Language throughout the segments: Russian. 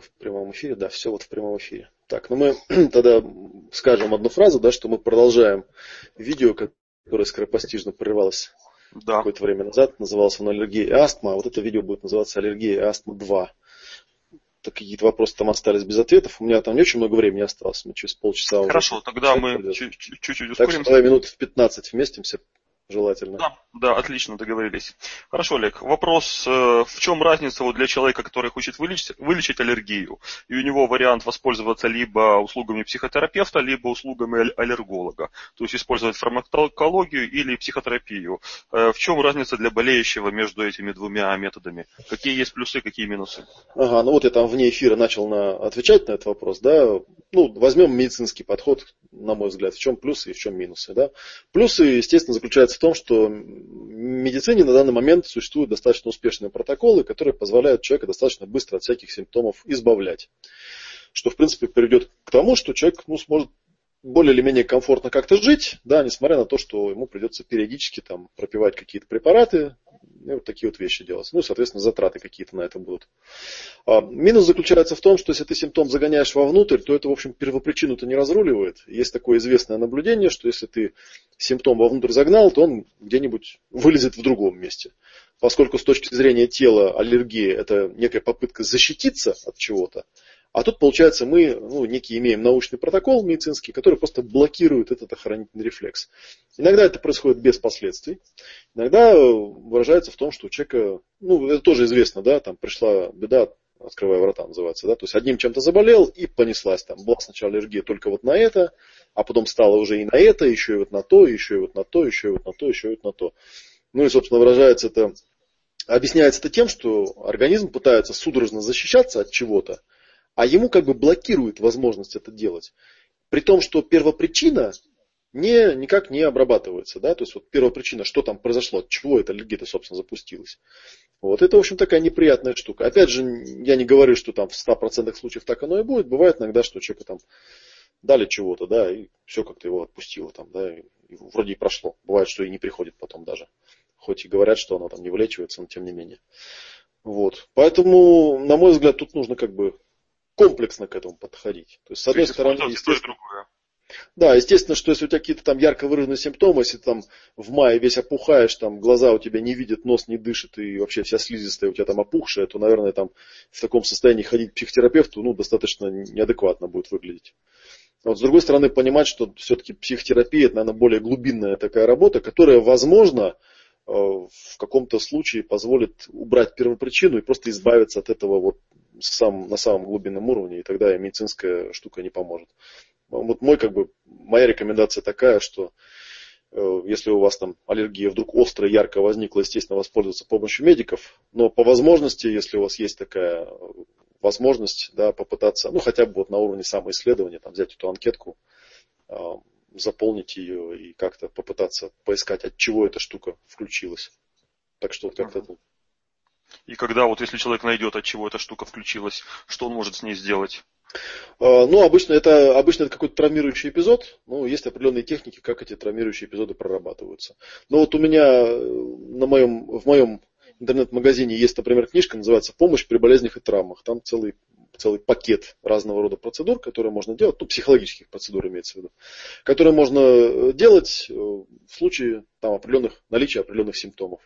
В прямом эфире, да, все вот в прямом эфире. Так, ну мы тогда скажем одну фразу, да, что мы продолжаем видео, которое скоропостижно прерывалось да. какое-то время назад. Называлось оно «Аллергия и астма», а вот это видео будет называться «Аллергия и астма 2». Так какие-то вопросы там остались без ответов. У меня там не очень много времени осталось. Мы через полчаса Хорошо, уже тогда мы чуть-чуть ускоримся. Так что давай минут в 15 вместимся желательно. Да, да, отлично, договорились. Хорошо, Олег, вопрос, э, в чем разница вот для человека, который хочет вылечить, вылечить аллергию, и у него вариант воспользоваться либо услугами психотерапевта, либо услугами аллерголога, то есть использовать фармакологию или психотерапию. Э, в чем разница для болеющего между этими двумя методами? Какие есть плюсы, какие минусы? Ага, ну вот я там вне эфира начал на, отвечать на этот вопрос, да, ну, возьмем медицинский подход, на мой взгляд, в чем плюсы и в чем минусы, да. Плюсы, естественно, заключаются в том, что в медицине на данный момент существуют достаточно успешные протоколы, которые позволяют человека достаточно быстро от всяких симптомов избавлять. Что, в принципе, приведет к тому, что человек ну, сможет более или менее комфортно как-то жить, да, несмотря на то, что ему придется периодически там пропивать какие-то препараты, и вот такие вот вещи делать. Ну, соответственно, затраты какие-то на это будут. А, минус заключается в том, что если ты симптом загоняешь вовнутрь, то это, в общем, первопричину-то не разруливает. Есть такое известное наблюдение, что если ты симптом вовнутрь загнал, то он где-нибудь вылезет в другом месте. Поскольку с точки зрения тела аллергия это некая попытка защититься от чего-то, а тут, получается, мы ну, некий имеем научный протокол медицинский, который просто блокирует этот охранительный рефлекс. Иногда это происходит без последствий. Иногда выражается в том, что у человека, ну, это тоже известно, да, там пришла беда, открывая врата называется, да, то есть одним чем-то заболел и понеслась там. Была сначала аллергия только вот на это, а потом стала уже и на это, еще и вот на то, еще и вот на то, еще и вот на то, еще и вот на то. Ну и, собственно, выражается это, объясняется это тем, что организм пытается судорожно защищаться от чего-то, а ему как бы блокирует возможность это делать. При том, что первопричина не, никак не обрабатывается. Да? То есть вот первопричина, что там произошло, от чего эта аллергия, собственно, запустилась. Вот это, в общем, такая неприятная штука. Опять же, я не говорю, что там в 100% случаев так оно и будет. Бывает иногда, что человеку там дали чего-то, да, и все как-то его отпустило там, да, и вроде и прошло. Бывает, что и не приходит потом даже. Хоть и говорят, что оно там не вылечивается, но тем не менее. Вот. Поэтому, на мой взгляд, тут нужно как бы комплексно к этому подходить. То есть, с одной То стороны, естественно, да, естественно, что если у тебя какие-то там ярко выраженные симптомы, если там в мае весь опухаешь, там глаза у тебя не видят, нос не дышит и вообще вся слизистая у тебя там опухшая, то, наверное, там в таком состоянии ходить к психотерапевту, ну, достаточно неадекватно будет выглядеть. А вот с другой стороны, понимать, что все-таки психотерапия, это, наверное, более глубинная такая работа, которая, возможно, э, в каком-то случае позволит убрать первопричину и просто избавиться от этого вот сам, на самом глубинном уровне, и тогда медицинская штука не поможет. Вот мой, как бы, моя рекомендация такая, что э, если у вас там аллергия вдруг острая, ярко возникла, естественно, воспользоваться помощью медиков, но по возможности, если у вас есть такая возможность, да, попытаться, ну, хотя бы вот на уровне самоисследования, там, взять эту анкетку, э, заполнить ее и как-то попытаться поискать, от чего эта штука включилась. Так что вот как-то uh-huh. И когда вот если человек найдет, от чего эта штука включилась, что он может с ней сделать? А, ну, обычно это, обычно это какой-то травмирующий эпизод. Ну, есть определенные техники, как эти травмирующие эпизоды прорабатываются. Но вот у меня э, на моем, в моем интернет-магазине есть, например, книжка, называется «Помощь при болезнях и травмах». Там целый, целый пакет разного рода процедур, которые можно делать, ну, психологических процедур имеется в виду, которые можно э, делать э, в случае там, определенных, наличия определенных симптомов.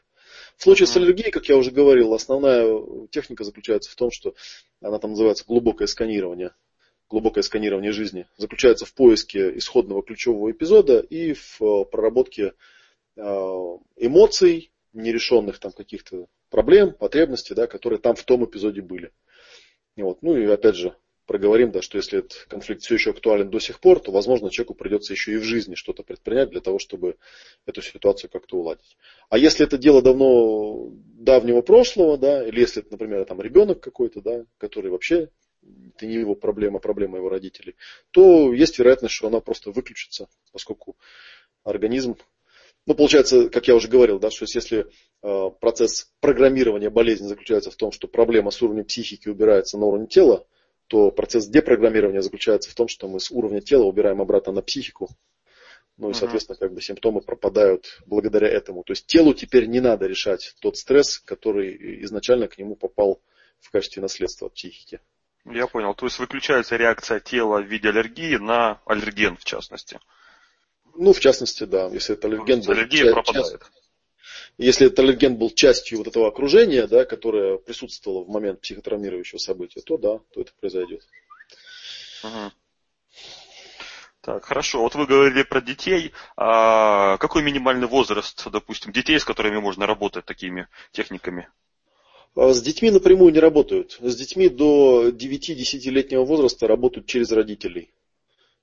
В случае с аллергией, как я уже говорил, основная техника заключается в том, что она там называется глубокое сканирование, глубокое сканирование жизни, заключается в поиске исходного ключевого эпизода и в э, проработке э, эмоций, нерешенных там каких-то проблем, потребностей, да, которые там в том эпизоде были. Вот. Ну и опять же, проговорим, да, что если этот конфликт все еще актуален до сих пор, то, возможно, человеку придется еще и в жизни что-то предпринять для того, чтобы эту ситуацию как-то уладить. А если это дело давно давнего прошлого, да, или если это, например, там ребенок какой-то, да, который вообще это не его проблема, проблема его родителей, то есть вероятность, что она просто выключится, поскольку организм ну, получается, как я уже говорил, да, что если э, процесс программирования болезни заключается в том, что проблема с уровня психики убирается на уровень тела, то процесс депрограммирования заключается в том, что мы с уровня тела убираем обратно на психику. Ну и, соответственно, как бы симптомы пропадают благодаря этому. То есть телу теперь не надо решать тот стресс, который изначально к нему попал в качестве наследства от психики. Я понял. То есть выключается реакция тела в виде аллергии на аллерген, в частности. Ну, в частности, да. Если это аллерген был аллергия часть, пропадает. Если этот аллерген был частью вот этого окружения, да, которое присутствовало в момент психотравмирующего события, то да, то это произойдет. Угу. Так, хорошо. Вот вы говорили про детей. А какой минимальный возраст, допустим, детей, с которыми можно работать такими техниками? А с детьми напрямую не работают. С детьми до 9-10-летнего возраста работают через родителей.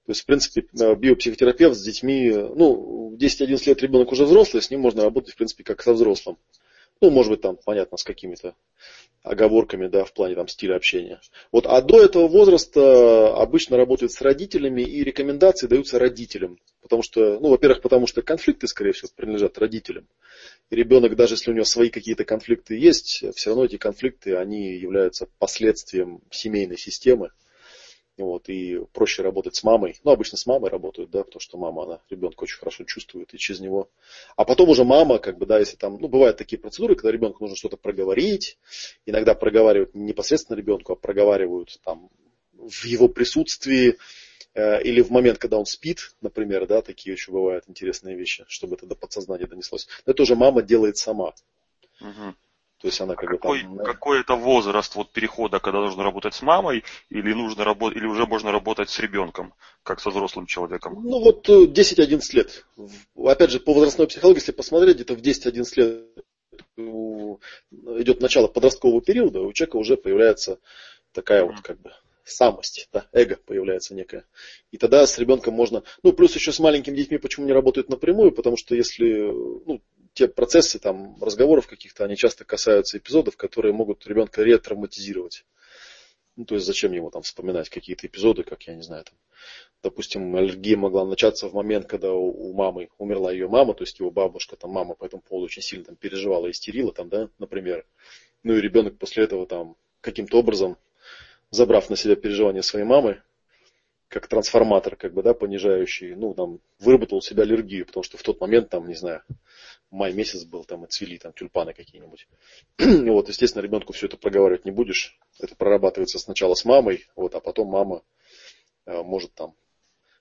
То есть, в принципе, э, биопсихотерапевт с детьми, ну, в 10-11 лет ребенок уже взрослый, с ним можно работать, в принципе, как со взрослым. Ну, может быть, там, понятно, с какими-то оговорками, да, в плане там стиля общения. Вот, а до этого возраста обычно работают с родителями, и рекомендации даются родителям. Потому что, ну, во-первых, потому что конфликты, скорее всего, принадлежат родителям. И ребенок, даже если у него свои какие-то конфликты есть, все равно эти конфликты, они являются последствием семейной системы. Вот, и проще работать с мамой. Ну, обычно с мамой работают, да, потому что мама, она ребенка очень хорошо чувствует, и через него. А потом уже мама, как бы, да, если там, ну, бывают такие процедуры, когда ребенку нужно что-то проговорить, иногда проговаривают не непосредственно ребенку, а проговаривают там в его присутствии, э, или в момент, когда он спит, например, да, такие еще бывают интересные вещи, чтобы это до подсознания донеслось. Но это уже мама делает сама. Угу. То есть она как какой, бы там... Какой это возраст вот перехода, когда нужно работать с мамой, или, нужно работать, или уже можно работать с ребенком, как со взрослым человеком? Ну вот 10-11 э, лет. Опять же, по возрастной психологии, если посмотреть, где-то в 10-11 лет идет начало подросткового периода, у человека уже появляется такая вот как бы самость, да, эго появляется некое. И тогда с ребенком можно, ну, плюс еще с маленькими детьми почему не работают напрямую, потому что если, ну, те процессы там разговоров каких-то, они часто касаются эпизодов, которые могут ребенка ретравматизировать. Ну, то есть зачем ему там вспоминать какие-то эпизоды, как я не знаю, там, допустим, аллергия могла начаться в момент, когда у, у мамы умерла ее мама, то есть его бабушка, там мама по этому поводу очень сильно там переживала, истерила там, да, например. Ну и ребенок после этого там каким-то образом, забрав на себя переживания своей мамы, как трансформатор, как бы, да, понижающий, ну, там, выработал у себя аллергию, потому что в тот момент, там, не знаю, май месяц был, там, и цвели, там, тюльпаны какие-нибудь. вот, естественно, ребенку все это проговаривать не будешь. Это прорабатывается сначала с мамой, вот, а потом мама э, может там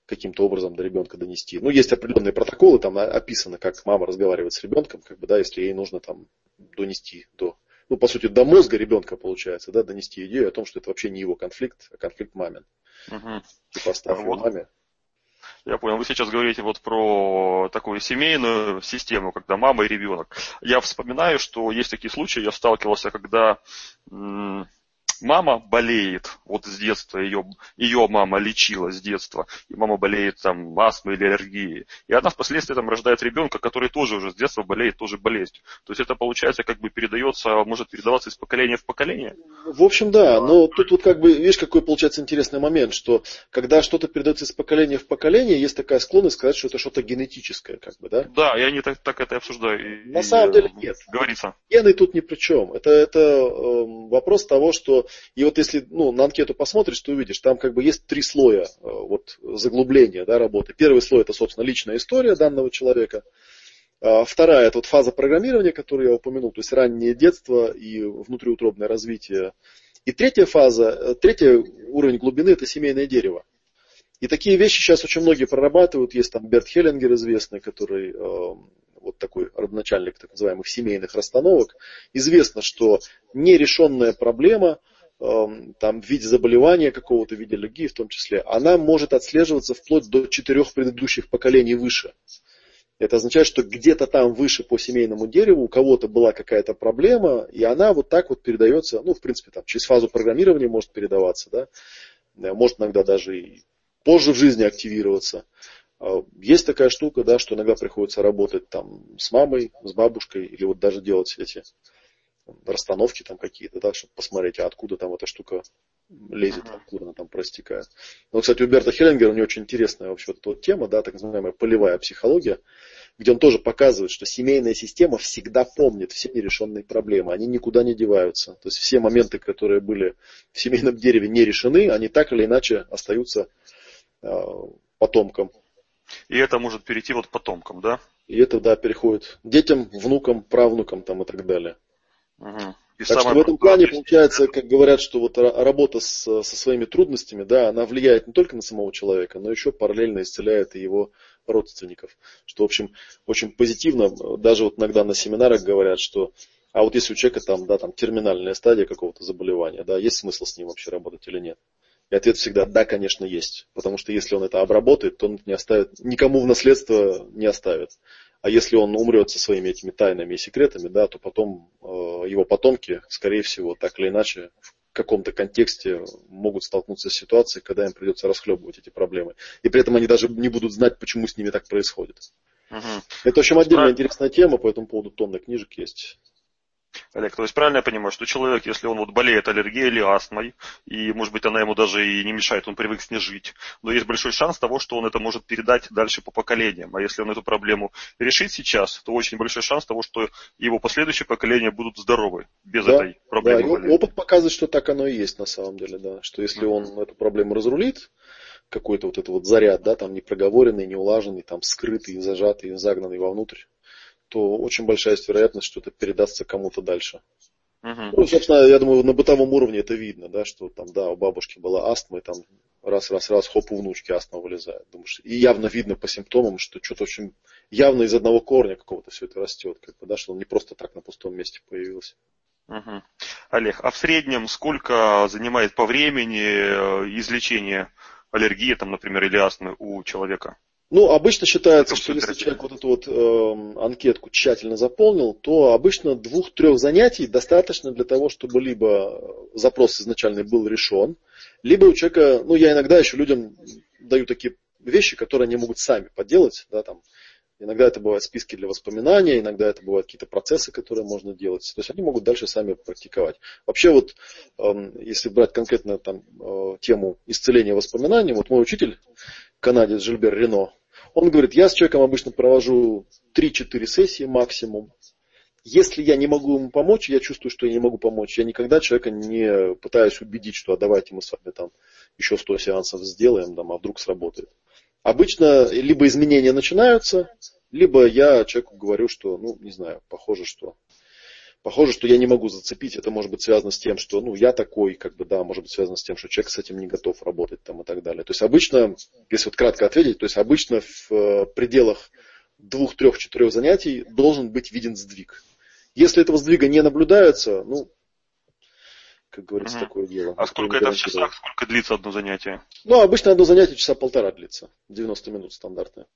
каким-то образом до ребенка донести. Ну, есть определенные протоколы, там описано, как мама разговаривает с ребенком, как бы, да, если ей нужно там донести до, ну, по сути, до мозга ребенка, получается, да, донести идею о том, что это вообще не его конфликт, а конфликт мамин. Угу. Типа оставь вот. маме. Я понял. Вы сейчас говорите вот про такую семейную систему, когда мама и ребенок. Я вспоминаю, что есть такие случаи, я сталкивался, когда м- мама болеет, вот с детства, ее, ее мама лечила с детства, и мама болеет там астмой или аллергией. И она впоследствии там рождает ребенка, который тоже уже с детства болеет тоже болезнью. То есть это получается как бы передается, может передаваться из поколения в поколение? В общем, да, но тут вот как бы, видишь, какой получается интересный момент, что когда что-то передается из поколения в поколение, есть такая склонность сказать, что это что-то генетическое, как бы, да? Да, и они так, так это обсуждают. На и, самом деле нет. Говорится. Гены тут ни при чем. Это, это э, вопрос того, что и вот если ну, на анкету посмотришь, то увидишь, там как бы есть три слоя э, вот, заглубления да, работы. Первый слой это, собственно, личная история данного человека. А вторая это вот фаза программирования, которую я упомянул, то есть раннее детство и внутриутробное развитие. И третья фаза, э, третий уровень глубины это семейное дерево. И такие вещи сейчас очень многие прорабатывают. Есть там Берт Хеллингер известный, который э, вот такой родоначальник так называемых семейных расстановок. Известно, что нерешенная проблема там, в виде заболевания какого-то, в виде аллергии в том числе, она может отслеживаться вплоть до четырех предыдущих поколений выше. Это означает, что где-то там выше по семейному дереву у кого-то была какая-то проблема, и она вот так вот передается, ну, в принципе, там, через фазу программирования может передаваться, да, э, может иногда даже и позже в жизни активироваться. А, есть такая штука, да, что иногда приходится работать там с мамой, с бабушкой, или вот даже делать эти расстановки там какие-то, да, чтобы посмотреть, а откуда там эта штука лезет, откуда она там простекает. Но, кстати, у Берта Хеллингера у него очень интересная вообще вот эта тема, да, так называемая полевая психология, где он тоже показывает, что семейная система всегда помнит все нерешенные проблемы, они никуда не деваются. То есть все моменты, которые были в семейном дереве не решены, они так или иначе остаются э, потомкам. И это может перейти вот потомкам, да? И это, да, переходит детям, внукам, правнукам там и так далее. Угу. И так что в этом плане получается, как говорят, что вот работа с, со своими трудностями, да, она влияет не только на самого человека, но еще параллельно исцеляет и его родственников. Что, в общем, очень позитивно. Даже вот иногда на семинарах говорят, что а вот если у человека там, да, там терминальная стадия какого-то заболевания, да, есть смысл с ним вообще работать или нет? И ответ всегда да, конечно, есть. Потому что если он это обработает, то он не оставит, никому в наследство не оставит. А если он умрет со своими этими тайнами и секретами, да, то потом э, его потомки, скорее всего, так или иначе, в каком-то контексте могут столкнуться с ситуацией, когда им придется расхлебывать эти проблемы. И при этом они даже не будут знать, почему с ними так происходит. Угу. Это, в общем, отдельная интересная тема, по этому поводу тонны книжек есть. Олег, то есть правильно я понимаю, что человек, если он вот болеет аллергией или астмой, и может быть она ему даже и не мешает, он привык с ней жить, но есть большой шанс того, что он это может передать дальше по поколениям. А если он эту проблему решит сейчас, то очень большой шанс того, что его последующие поколения будут здоровы без да, этой проблемы. Да, опыт показывает, что так оно и есть на самом деле, да. Что если он эту проблему разрулит, какой-то вот этот вот заряд, да, там непроговоренный, неулаженный, там скрытый, зажатый, загнанный вовнутрь, то очень большая есть вероятность, что это передастся кому-то дальше. Uh-huh. Ну, собственно, я думаю, на бытовом уровне это видно, да, что там, да, у бабушки была астма, и там раз, раз, раз, хоп, у внучки астма вылезает. Думаешь, и явно видно по симптомам, что что-то очень явно из одного корня какого-то все это растет, как бы, да, что он не просто так на пустом месте появился. Угу. Олег, а в среднем сколько занимает по времени э, излечение аллергии, там, например, или астмы у человека? Ну, обычно считается, что если человек вот эту вот э, анкетку тщательно заполнил, то обычно двух-трех занятий достаточно для того, чтобы либо запрос изначальный был решен, либо у человека, ну, я иногда еще людям даю такие вещи, которые они могут сами поделать, да, там, иногда это бывают списки для воспоминания, иногда это бывают какие-то процессы, которые можно делать, то есть они могут дальше сами практиковать. Вообще вот, э, если брать конкретно там э, тему исцеления воспоминаний, вот мой учитель, канадец Жильбер Рено, он говорит, я с человеком обычно провожу 3-4 сессии максимум. Если я не могу ему помочь, я чувствую, что я не могу помочь. Я никогда человека не пытаюсь убедить, что а давайте мы с вами там еще 100 сеансов сделаем, там, а вдруг сработает. Обычно либо изменения начинаются, либо я человеку говорю, что, ну, не знаю, похоже, что Похоже, что я не могу зацепить. Это может быть связано с тем, что ну, я такой, как бы, да, может быть связано с тем, что человек с этим не готов работать там, и так далее. То есть обычно, если вот кратко ответить, то есть обычно в э, пределах двух, трех, четырех занятий должен быть виден сдвиг. Если этого сдвига не наблюдается, ну, как говорится, угу. такое дело. А сколько это в часах, сколько длится одно занятие? Ну, обычно одно занятие часа полтора длится. 90 минут стандартное.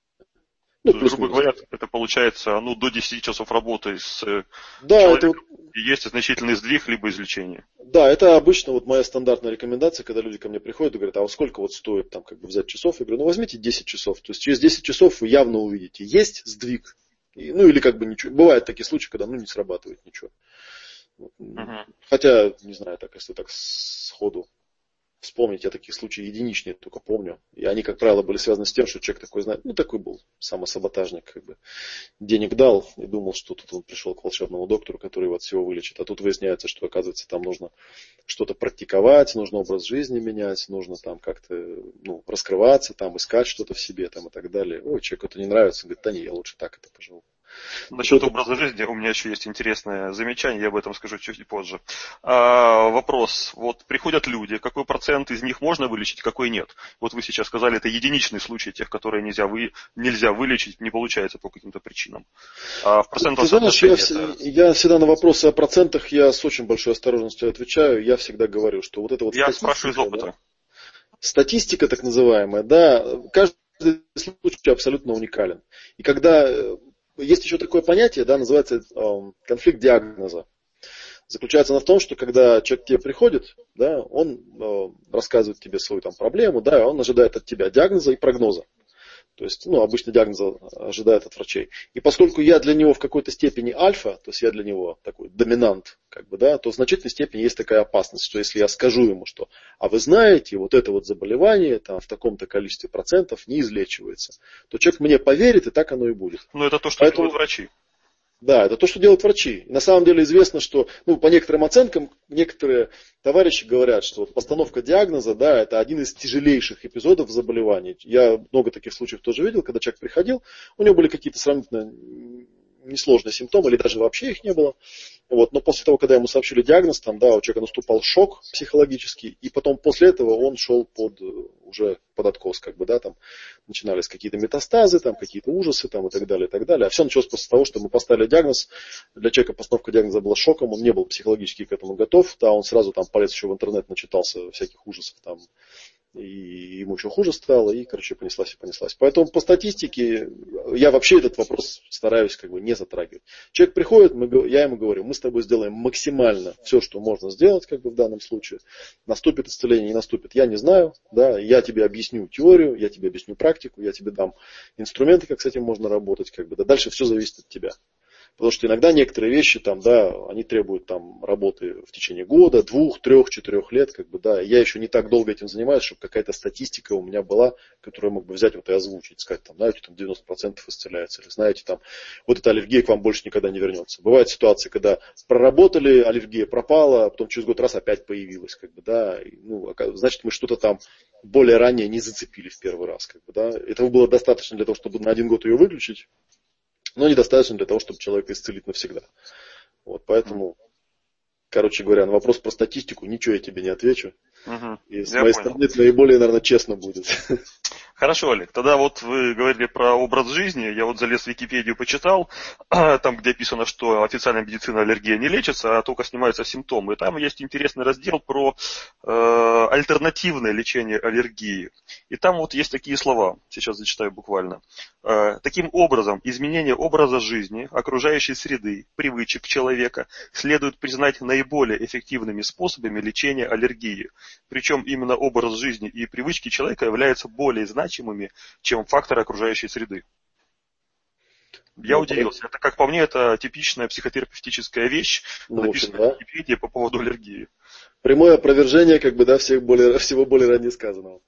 Ну, ну грубо говоря, это получается ну, до 10 часов работы с э, да, человеком, это и есть значительный сдвиг, либо излечение. Да, это обычно вот моя стандартная рекомендация, когда люди ко мне приходят и говорят, а вот сколько вот стоит там как бы взять часов? Я говорю, ну возьмите 10 часов. То есть через 10 часов вы явно увидите, есть сдвиг. И, ну или как бы ничего. Бывают такие случаи, когда ну не срабатывает ничего. Uh-huh. Хотя, не знаю, так, если так сходу вспомнить, я таких случаев единичные только помню. И они, как правило, были связаны с тем, что человек такой, знает, ну, такой был самосаботажник, как бы, денег дал и думал, что тут он пришел к волшебному доктору, который его от всего вылечит. А тут выясняется, что, оказывается, там нужно что-то практиковать, нужно образ жизни менять, нужно там как-то, ну, раскрываться, там, искать что-то в себе, там, и так далее. Ой, человеку это не нравится, говорит, да не, я лучше так это поживу. Насчет образа жизни у меня еще есть интересное замечание, я об этом скажу чуть позже. А, вопрос. Вот приходят люди, какой процент из них можно вылечить, какой нет? Вот вы сейчас сказали, это единичный случай тех, которые нельзя, вы, нельзя вылечить, не получается по каким-то причинам. А в процентном Ты знаешь, я, это... я всегда на вопросы о процентах, я с очень большой осторожностью отвечаю. Я всегда говорю, что вот это вот Я спрашиваю из опыта. Да, статистика так называемая, да, каждый случай абсолютно уникален. И когда есть еще такое понятие, да, называется э, конфликт диагноза. Заключается она в том, что когда человек к тебе приходит, да, он э, рассказывает тебе свою там, проблему, да, он ожидает от тебя диагноза и прогноза. То есть, ну, обычно диагноз ожидает от врачей. И поскольку я для него в какой-то степени альфа, то есть я для него такой доминант, как бы, да, то в значительной степени есть такая опасность, что если я скажу ему, что, а вы знаете, вот это вот заболевание там, в таком-то количестве процентов не излечивается, то человек мне поверит, и так оно и будет. Ну, это то, что Поэтому... делают врачи. Да, это то, что делают врачи. на самом деле известно, что, ну, по некоторым оценкам, некоторые товарищи говорят, что вот постановка диагноза, да, это один из тяжелейших эпизодов заболевания. Я много таких случаев тоже видел, когда человек приходил, у него были какие-то сравнительно несложный симптом, или даже вообще их не было. Вот. Но после того, когда ему сообщили диагноз, там, да, у человека наступал шок психологический, и потом после этого он шел под уже под откос, как бы, да, там начинались какие-то метастазы, там какие-то ужасы, там и так далее, и так далее. А все началось после того, что мы поставили диагноз. Для человека постановка диагноза была шоком, он не был психологически к этому готов, да, он сразу там полез еще в интернет, начитался всяких ужасов там и ему еще хуже стало, и, короче, понеслась и понеслась. Поэтому по статистике я вообще этот вопрос стараюсь как бы не затрагивать. Человек приходит, мы, я ему говорю, мы с тобой сделаем максимально все, что можно сделать как бы в данном случае. Наступит исцеление, не наступит, я не знаю. Да, я тебе объясню теорию, я тебе объясню практику, я тебе дам инструменты, как с этим можно работать. Как бы, да, дальше все зависит от тебя. Потому что иногда некоторые вещи там, да, они требуют там работы в течение года, двух, трех, четырех лет, как бы, да. Я еще не так долго этим занимаюсь, чтобы какая-то статистика у меня была, которую я мог бы взять вот и озвучить, сказать, там, знаете, там 90% исцеляется, или знаете, там, вот эта аллергия к вам больше никогда не вернется. Бывают ситуации, когда проработали, аллергия пропала, а потом через год раз опять появилась, как бы, да, и, ну, значит, мы что-то там более ранее не зацепили в первый раз, как бы, да. Этого было достаточно для того, чтобы на один год ее выключить, но недостаточно для того, чтобы человека исцелить навсегда. Вот, поэтому, короче говоря, на вопрос про статистику ничего я тебе не отвечу. Угу, И с моей понял. стороны это наиболее, наверное, честно будет. Хорошо, Олег. Тогда вот вы говорили про образ жизни. Я вот залез в Википедию, почитал, там, где описано, что официальная медицина аллергия не лечится, а только снимаются симптомы. И там есть интересный раздел про э, альтернативное лечение аллергии. И там вот есть такие слова, сейчас зачитаю буквально. Э, таким образом, изменение образа жизни, окружающей среды, привычек человека следует признать наиболее эффективными способами лечения аллергии. Причем именно образ жизни и привычки человека являются более значимыми значимыми, чем факторы окружающей среды. Я ну, удивился. Это, как по мне, это типичная психотерапевтическая вещь, ну, написанная в, общем, да. Википедии по поводу аллергии. Прямое опровержение, как бы, да, всех более, всего более ранее сказанного.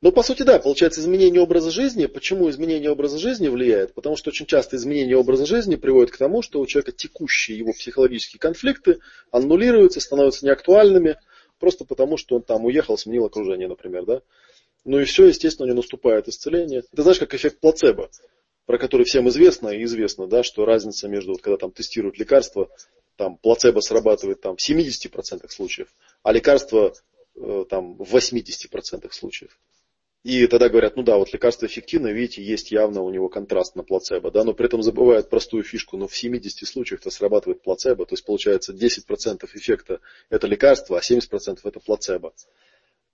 Но ну, по сути, да, получается изменение образа жизни. Почему изменение образа жизни влияет? Потому что очень часто изменение образа жизни приводит к тому, что у человека текущие его психологические конфликты аннулируются, становятся неактуальными, просто потому что он там уехал, сменил окружение, например, да. Ну и все, естественно, него наступает исцеление. Это знаешь, как эффект плацебо, про который всем известно и известно, да, что разница между, вот, когда там тестируют лекарства, там плацебо срабатывает там, в 70% случаев, а лекарство э, там, в 80% случаев. И тогда говорят, ну да, вот лекарство эффективно, видите, есть явно у него контраст на плацебо, да, но при этом забывают простую фишку, но в 70 случаях это срабатывает плацебо, то есть получается 10% эффекта это лекарство, а 70% это плацебо.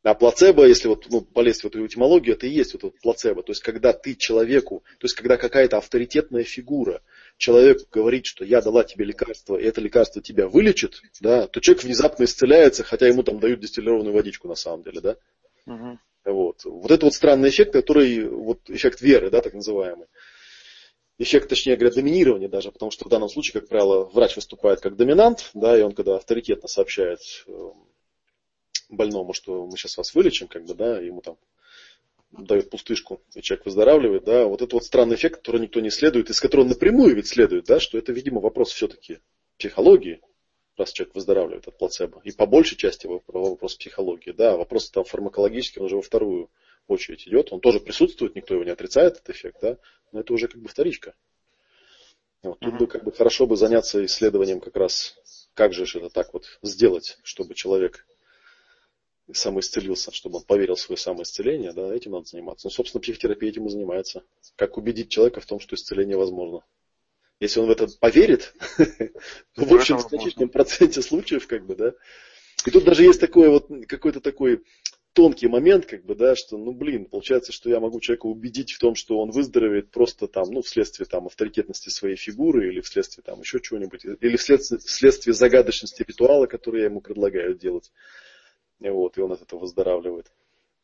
А плацебо, если вот ну, полезть в эту этимологию, это и есть вот этот плацебо. То есть, когда ты человеку, то есть, когда какая-то авторитетная фигура человеку говорит, что я дала тебе лекарство, и это лекарство тебя вылечит, да, то человек внезапно исцеляется, хотя ему там дают дистиллированную водичку на самом деле, да. Угу. Вот. вот это вот странный эффект, который, вот эффект веры, да, так называемый. Эффект, точнее говоря, доминирования даже, потому что в данном случае, как правило, врач выступает как доминант, да, и он когда авторитетно сообщает эм, больному, что мы сейчас вас вылечим, как бы, да, ему там дают пустышку, и человек выздоравливает, да, вот это вот странный эффект, который никто не следует, из которого напрямую ведь следует, да, что это, видимо, вопрос все-таки психологии, раз человек выздоравливает от плацебо. И по большей части вопрос психологии, да, вопрос там фармакологический, он уже во вторую очередь идет, он тоже присутствует, никто его не отрицает, этот эффект, да, но это уже как бы вторичка. Вот, тут бы как бы хорошо бы заняться исследованием как раз, как же это так вот сделать, чтобы человек самоисцелился, чтобы он поверил в свое самоисцеление, да, этим надо заниматься. Ну, собственно, психотерапия этим и занимается. Как убедить человека в том, что исцеление возможно. Если он в это поверит, в общем, в значительном проценте случаев, как бы, да. И тут даже есть такой вот, какой-то такой тонкий момент, как бы, да, что, ну, блин, получается, что я могу человека убедить в том, что он выздоровеет просто там, ну, вследствие там авторитетности своей фигуры или вследствие там еще чего-нибудь, или вследствие, вследствие загадочности ритуала, который я ему предлагаю делать вот, и он от этого выздоравливает.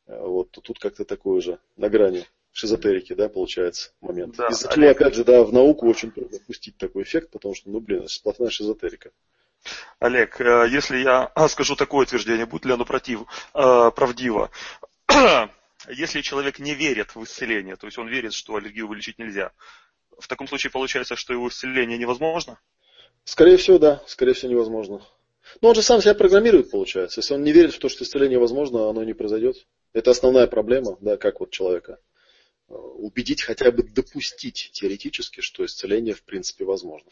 Вот, тут как-то такое же, на грани шизотерики, да, получается, момент. Да, Из-за чего, опять же, да, в науку очень трудно пустить такой эффект, потому что, ну, блин, это сплошная шизотерика. Олег, э, если я скажу такое утверждение, будет ли оно против, э, правдиво? Если человек не верит в исцеление, то есть он верит, что аллергию вылечить нельзя, в таком случае получается, что его исцеление невозможно? Скорее всего, да, скорее всего невозможно. Но он же сам себя программирует, получается. Если он не верит в то, что исцеление возможно, оно не произойдет. Это основная проблема, да, как вот человека убедить, хотя бы допустить теоретически, что исцеление в принципе возможно.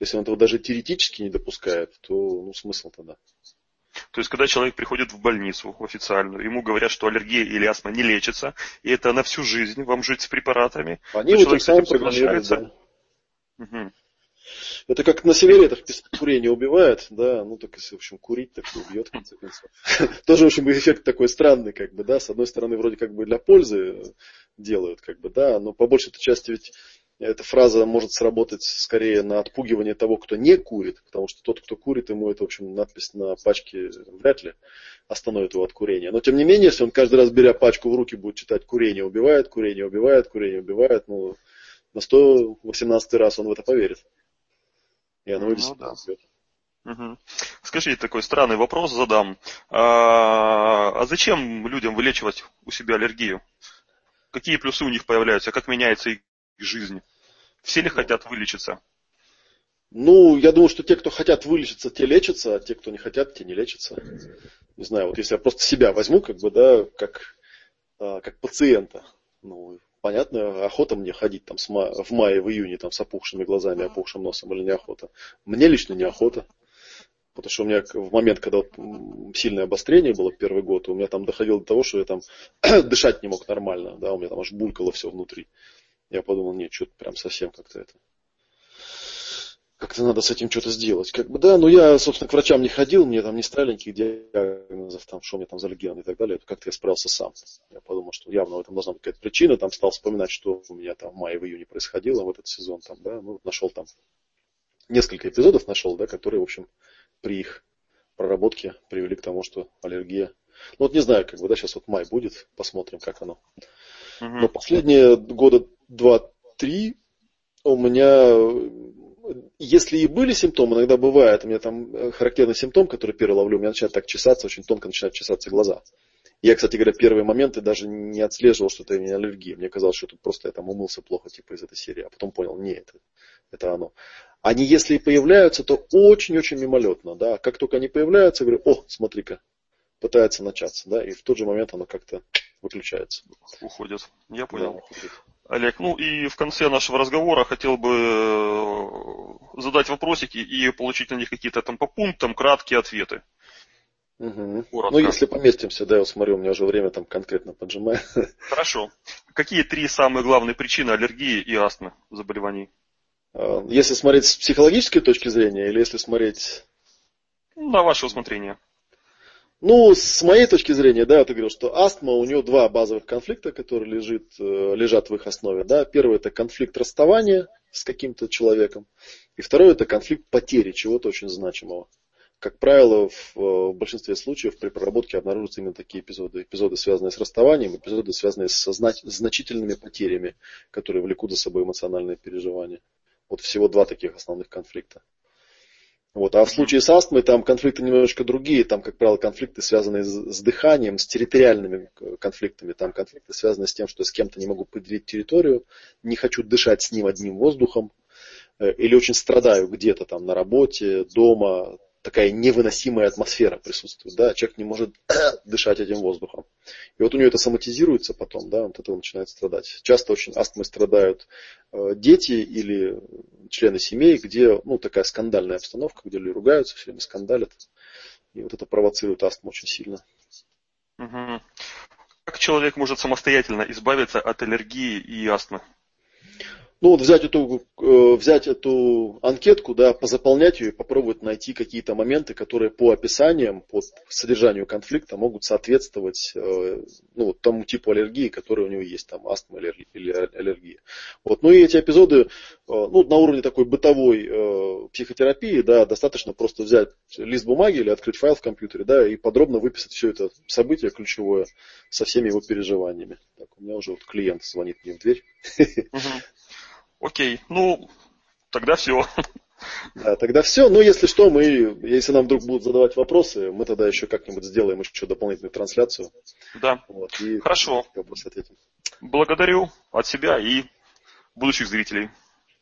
Если он этого даже теоретически не допускает, то ну, смысл тогда. То есть, когда человек приходит в больницу официальную, ему говорят, что аллергия или астма не лечится, и это на всю жизнь вам жить с препаратами, Они вот тем самым соглашается. Да. Угу. Это как на сигаретах курение убивает, да, ну так если, в общем, курить, так и убьет, в конце концов. Тоже, в общем, эффект такой странный, как бы, да, с одной стороны, вроде как бы для пользы делают, как бы, да, но по большей части ведь эта фраза может сработать скорее на отпугивание того, кто не курит, потому что тот, кто курит, ему это, в общем, надпись на пачке вряд ли остановит его от курения. Но, тем не менее, если он каждый раз, беря пачку в руки, будет читать «курение убивает», «курение убивает», «курение убивает», ну, на 118 раз он в это поверит. И оно ну, действительно да. Угу. Скажи, такой странный вопрос задам. А, а зачем людям вылечивать у себя аллергию? Какие плюсы у них появляются? Как меняется их жизнь? Все ли хотят вылечиться? Ну, я думаю, что те, кто хотят вылечиться, те лечатся, а те, кто не хотят, те не лечатся. Не знаю, вот если я просто себя возьму, как бы, да, как, а, как пациента, ну, понятно, охота мне ходить там в мае, в июне там с опухшими глазами, опухшим носом или неохота. Мне лично неохота. Потому что у меня в момент, когда вот сильное обострение было первый год, у меня там доходило до того, что я там дышать не мог нормально, да, у меня там аж булькало все внутри. Я подумал, нет, что-то прям совсем как-то это как-то надо с этим что-то сделать. Как бы, да, но я, собственно, к врачам не ходил, мне там не ставили никаких диагнозов, там, что у меня там за легион и так далее. Это как-то я справился сам. Я подумал, что явно в этом должна быть какая-то причина. Там стал вспоминать, что у меня там в мае, в июне происходило в этот сезон. Там, да, ну, нашел там несколько эпизодов нашел, да, которые, в общем, при их проработке привели к тому, что аллергия. Ну вот не знаю, как бы, да, сейчас вот май будет, посмотрим, как оно. Но последние года два-три у меня если и были симптомы, иногда бывает, у меня там э, характерный симптом, который первый ловлю, у меня начинает так чесаться, очень тонко начинают чесаться глаза. Я, кстати говоря, первые моменты даже не отслеживал, что это не аллергия. Мне казалось, что тут просто я там умылся плохо, типа из этой серии. А потом понял, нет, это, это оно. Они, если и появляются, то очень-очень мимолетно. Да? Как только они появляются, я говорю, о, смотри-ка, пытается начаться. Да? И в тот же момент оно как-то выключается. Уходит. Я понял. Да, уходит. Олег, ну и в конце нашего разговора хотел бы э, задать вопросики и получить на них какие-то там по пунктам краткие ответы. Угу. Ну, если поместимся, да, я смотрю, у меня уже время там конкретно поджимает. Хорошо. Какие три самые главные причины аллергии и астмы заболеваний? А, если смотреть с психологической точки зрения или если смотреть... На ваше усмотрение. Ну, с моей точки зрения, да, ты говорил, что астма, у нее два базовых конфликта, которые лежит, э, лежат в их основе. Да. Первый это конфликт расставания с каким-то человеком. И второй это конфликт потери чего-то очень значимого. Как правило, в, э, в большинстве случаев при проработке обнаруживаются именно такие эпизоды. Эпизоды, связанные с расставанием, эпизоды, связанные со знач, значительными потерями, которые влекут за собой эмоциональные переживания. Вот всего два таких основных конфликта. Вот. А в случае с астмой там конфликты немножечко другие. Там, как правило, конфликты связаны с дыханием, с территориальными конфликтами. Там конфликты связаны с тем, что с кем-то не могу поделить территорию, не хочу дышать с ним одним воздухом, э, или очень страдаю где-то там на работе, дома, такая невыносимая атмосфера присутствует, да, человек не может дышать этим воздухом. И вот у него это соматизируется потом, да, он от этого начинает страдать. Часто очень астмой страдают э, дети или члены семей, где, ну, такая скандальная обстановка, где люди ругаются, все время скандалят. И вот это провоцирует астму очень сильно. Угу. Как человек может самостоятельно избавиться от аллергии и астмы? Ну вот взять эту, э, взять эту анкетку, да, позаполнять ее и попробовать найти какие-то моменты, которые по описаниям, по содержанию конфликта могут соответствовать э, ну, тому типу аллергии, который у него есть, там астма или аллергия. Вот. Ну и эти эпизоды, э, ну, на уровне такой бытовой психотерапии, да, достаточно просто взять лист бумаги или открыть файл в компьютере, да, и подробно выписать все это событие ключевое со всеми его переживаниями. Так, у меня уже вот клиент звонит мне в дверь. Окей, ну, тогда все. Да, тогда все. Ну, если что, мы, если нам вдруг будут задавать вопросы, мы тогда еще как-нибудь сделаем еще дополнительную трансляцию. Да. Вот, и Хорошо. ответим. Благодарю от себя и будущих зрителей.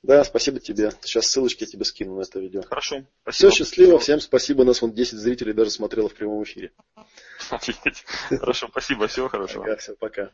Да, спасибо тебе. Сейчас ссылочки я тебе скину на это видео. Хорошо. Спасибо. Все, счастливо. Всем спасибо. Нас вон 10 зрителей даже смотрело в прямом эфире. Хорошо, спасибо. Всего хорошего. Ага, все, пока.